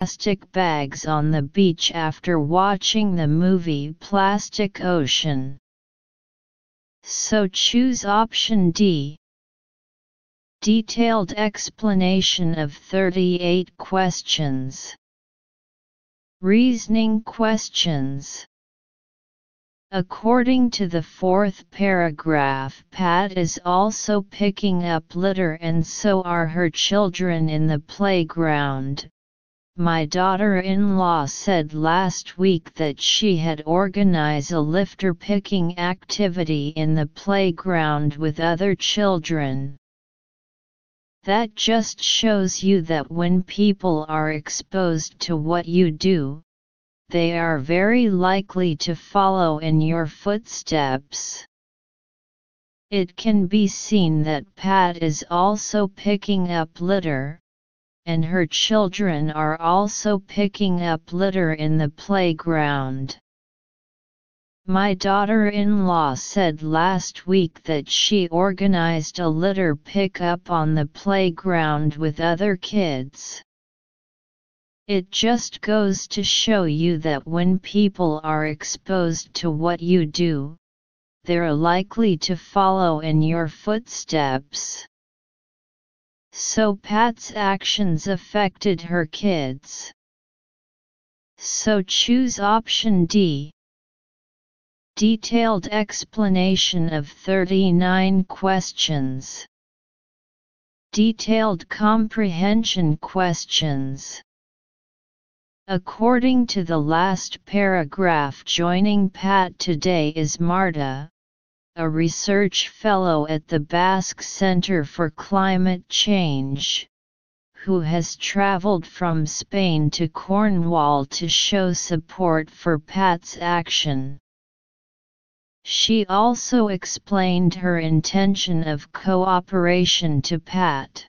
plastic bags on the beach after watching the movie Plastic Ocean. So choose option D. Detailed explanation of 38 questions. Reasoning questions. According to the fourth paragraph, Pat is also picking up litter, and so are her children in the playground. My daughter in law said last week that she had organized a litter picking activity in the playground with other children. That just shows you that when people are exposed to what you do, they are very likely to follow in your footsteps. It can be seen that Pat is also picking up litter, and her children are also picking up litter in the playground. My daughter-in-law said last week that she organized a litter pickup on the playground with other kids. It just goes to show you that when people are exposed to what you do, they're likely to follow in your footsteps. So Pat's actions affected her kids. So choose option D. Detailed explanation of 39 questions. Detailed comprehension questions. According to the last paragraph joining Pat today is Marta, a research fellow at the Basque Center for Climate Change, who has traveled from Spain to Cornwall to show support for Pat's action. She also explained her intention of cooperation to Pat.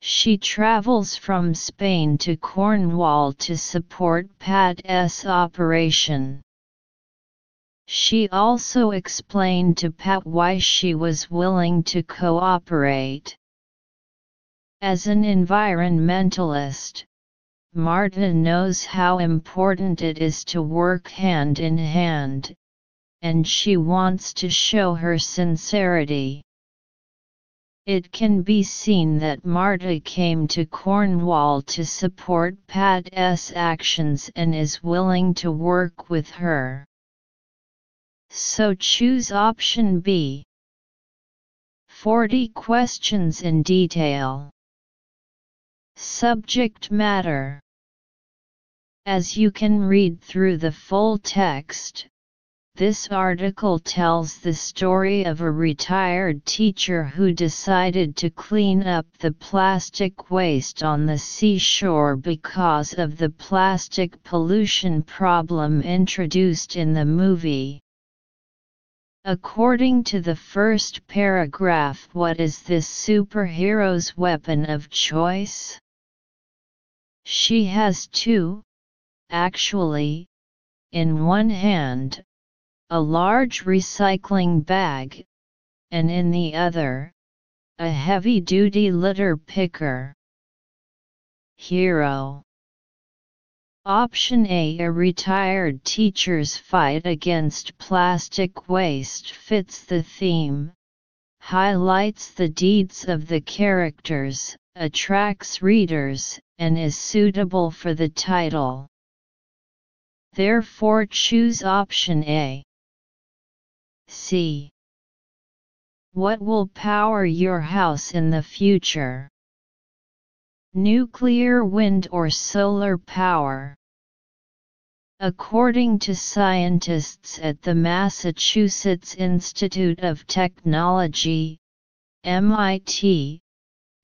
She travels from Spain to Cornwall to support Pat's operation. She also explained to Pat why she was willing to cooperate. As an environmentalist, Marta knows how important it is to work hand in hand, and she wants to show her sincerity. It can be seen that Marta came to Cornwall to support Pat's actions and is willing to work with her. So choose option B. 40 questions in detail. Subject matter As you can read through the full text, this article tells the story of a retired teacher who decided to clean up the plastic waste on the seashore because of the plastic pollution problem introduced in the movie. According to the first paragraph, what is this superhero's weapon of choice? She has two, actually, in one hand, a large recycling bag, and in the other, a heavy-duty litter picker. Hero Option A A retired teacher's fight against plastic waste fits the theme, highlights the deeds of the characters, attracts readers, and is suitable for the title. Therefore choose option A. C. What will power your house in the future? Nuclear wind or solar power? According to scientists at the Massachusetts Institute of Technology, MIT,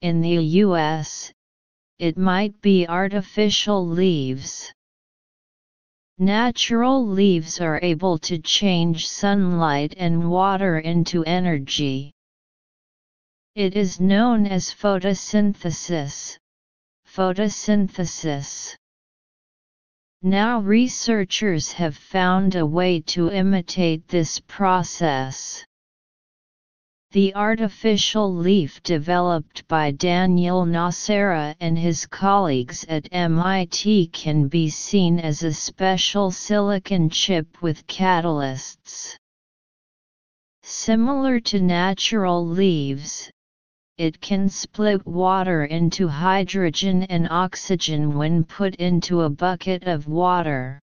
in the U.S., it might be artificial leaves. Natural leaves are able to change sunlight and water into energy. It is known as photosynthesis. Photosynthesis. Now researchers have found a way to imitate this process. The artificial leaf developed by Daniel Nocera and his colleagues at MIT can be seen as a special silicon chip with catalysts. Similar to natural leaves, it can split water into hydrogen and oxygen when put into a bucket of water.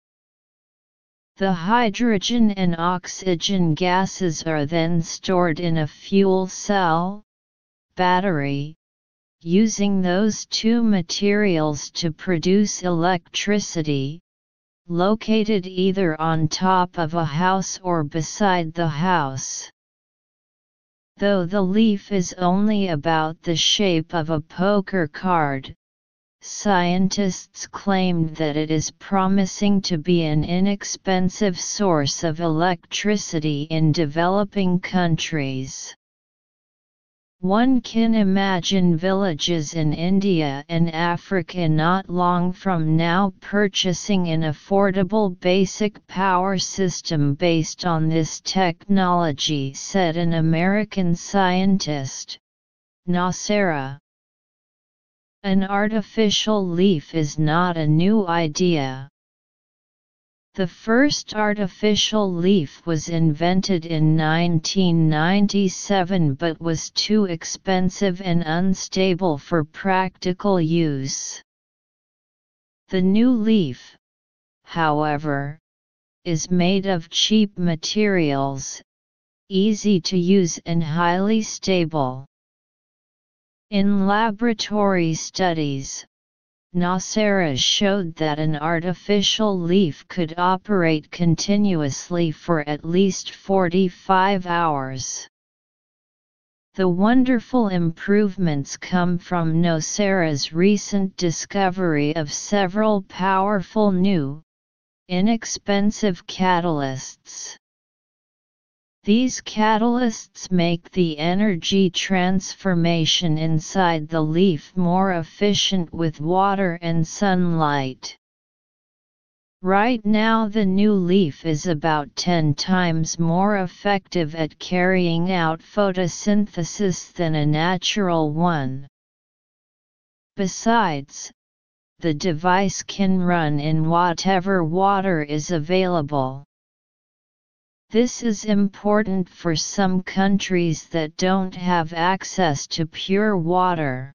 The hydrogen and oxygen gases are then stored in a fuel cell, battery, using those two materials to produce electricity, located either on top of a house or beside the house. Though the leaf is only about the shape of a poker card, Scientists claimed that it is promising to be an inexpensive source of electricity in developing countries. One can imagine villages in India and Africa not long from now purchasing an affordable basic power system based on this technology, said an American scientist, Nocera. An artificial leaf is not a new idea. The first artificial leaf was invented in 1997 but was too expensive and unstable for practical use. The new leaf, however, is made of cheap materials, easy to use and highly stable. In laboratory studies, Nocera showed that an artificial leaf could operate continuously for at least 45 hours. The wonderful improvements come from Nocera's recent discovery of several powerful new, inexpensive catalysts. These catalysts make the energy transformation inside the leaf more efficient with water and sunlight. Right now the new leaf is about 10 times more effective at carrying out photosynthesis than a natural one. Besides, the device can run in whatever water is available. This is important for some countries that don't have access to pure water.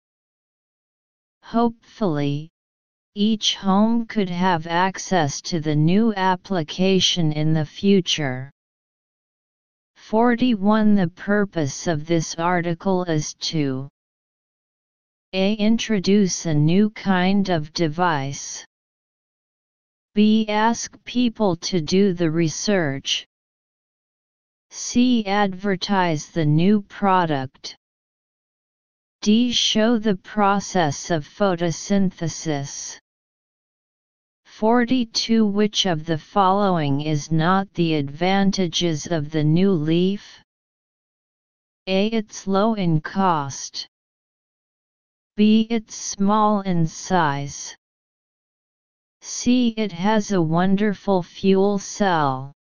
Hopefully, each home could have access to the new application in the future. 41 The purpose of this article is to a. Introduce a new kind of device. b. Ask people to do the research, C. Advertise the new product. D. Show the process of photosynthesis. 42 Which of the following is not the advantages of the new leaf? A. It's low in cost. B. It's small in size. C. It has a wonderful fuel cell.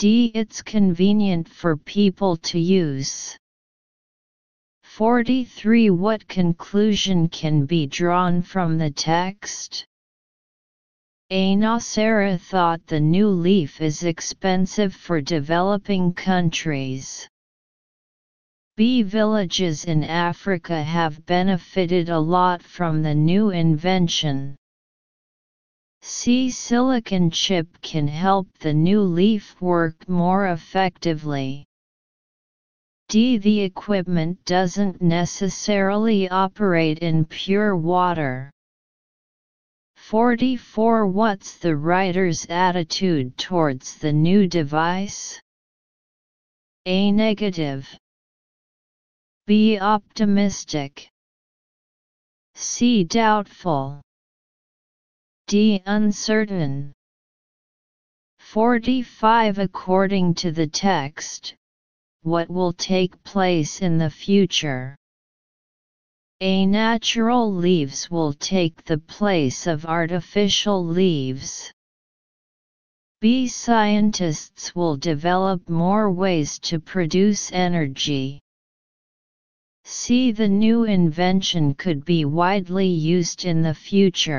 D. It's convenient for people to use. 43 What conclusion can be drawn from the text? A. Nocera thought the new leaf is expensive for developing countries. B. Villages in Africa have benefited a lot from the new invention. C silicon chip can help the new leaf work more effectively. D. The equipment doesn't necessarily operate in pure water. 44 What's the writer's attitude towards the new device? A. Negative. B. Optimistic. C. Doubtful. D. Uncertain. 45 According to the text, what will take place in the future? A natural leaves will take the place of artificial leaves. B. scientists will develop more ways to produce energy. C. the new invention could be widely used in the future.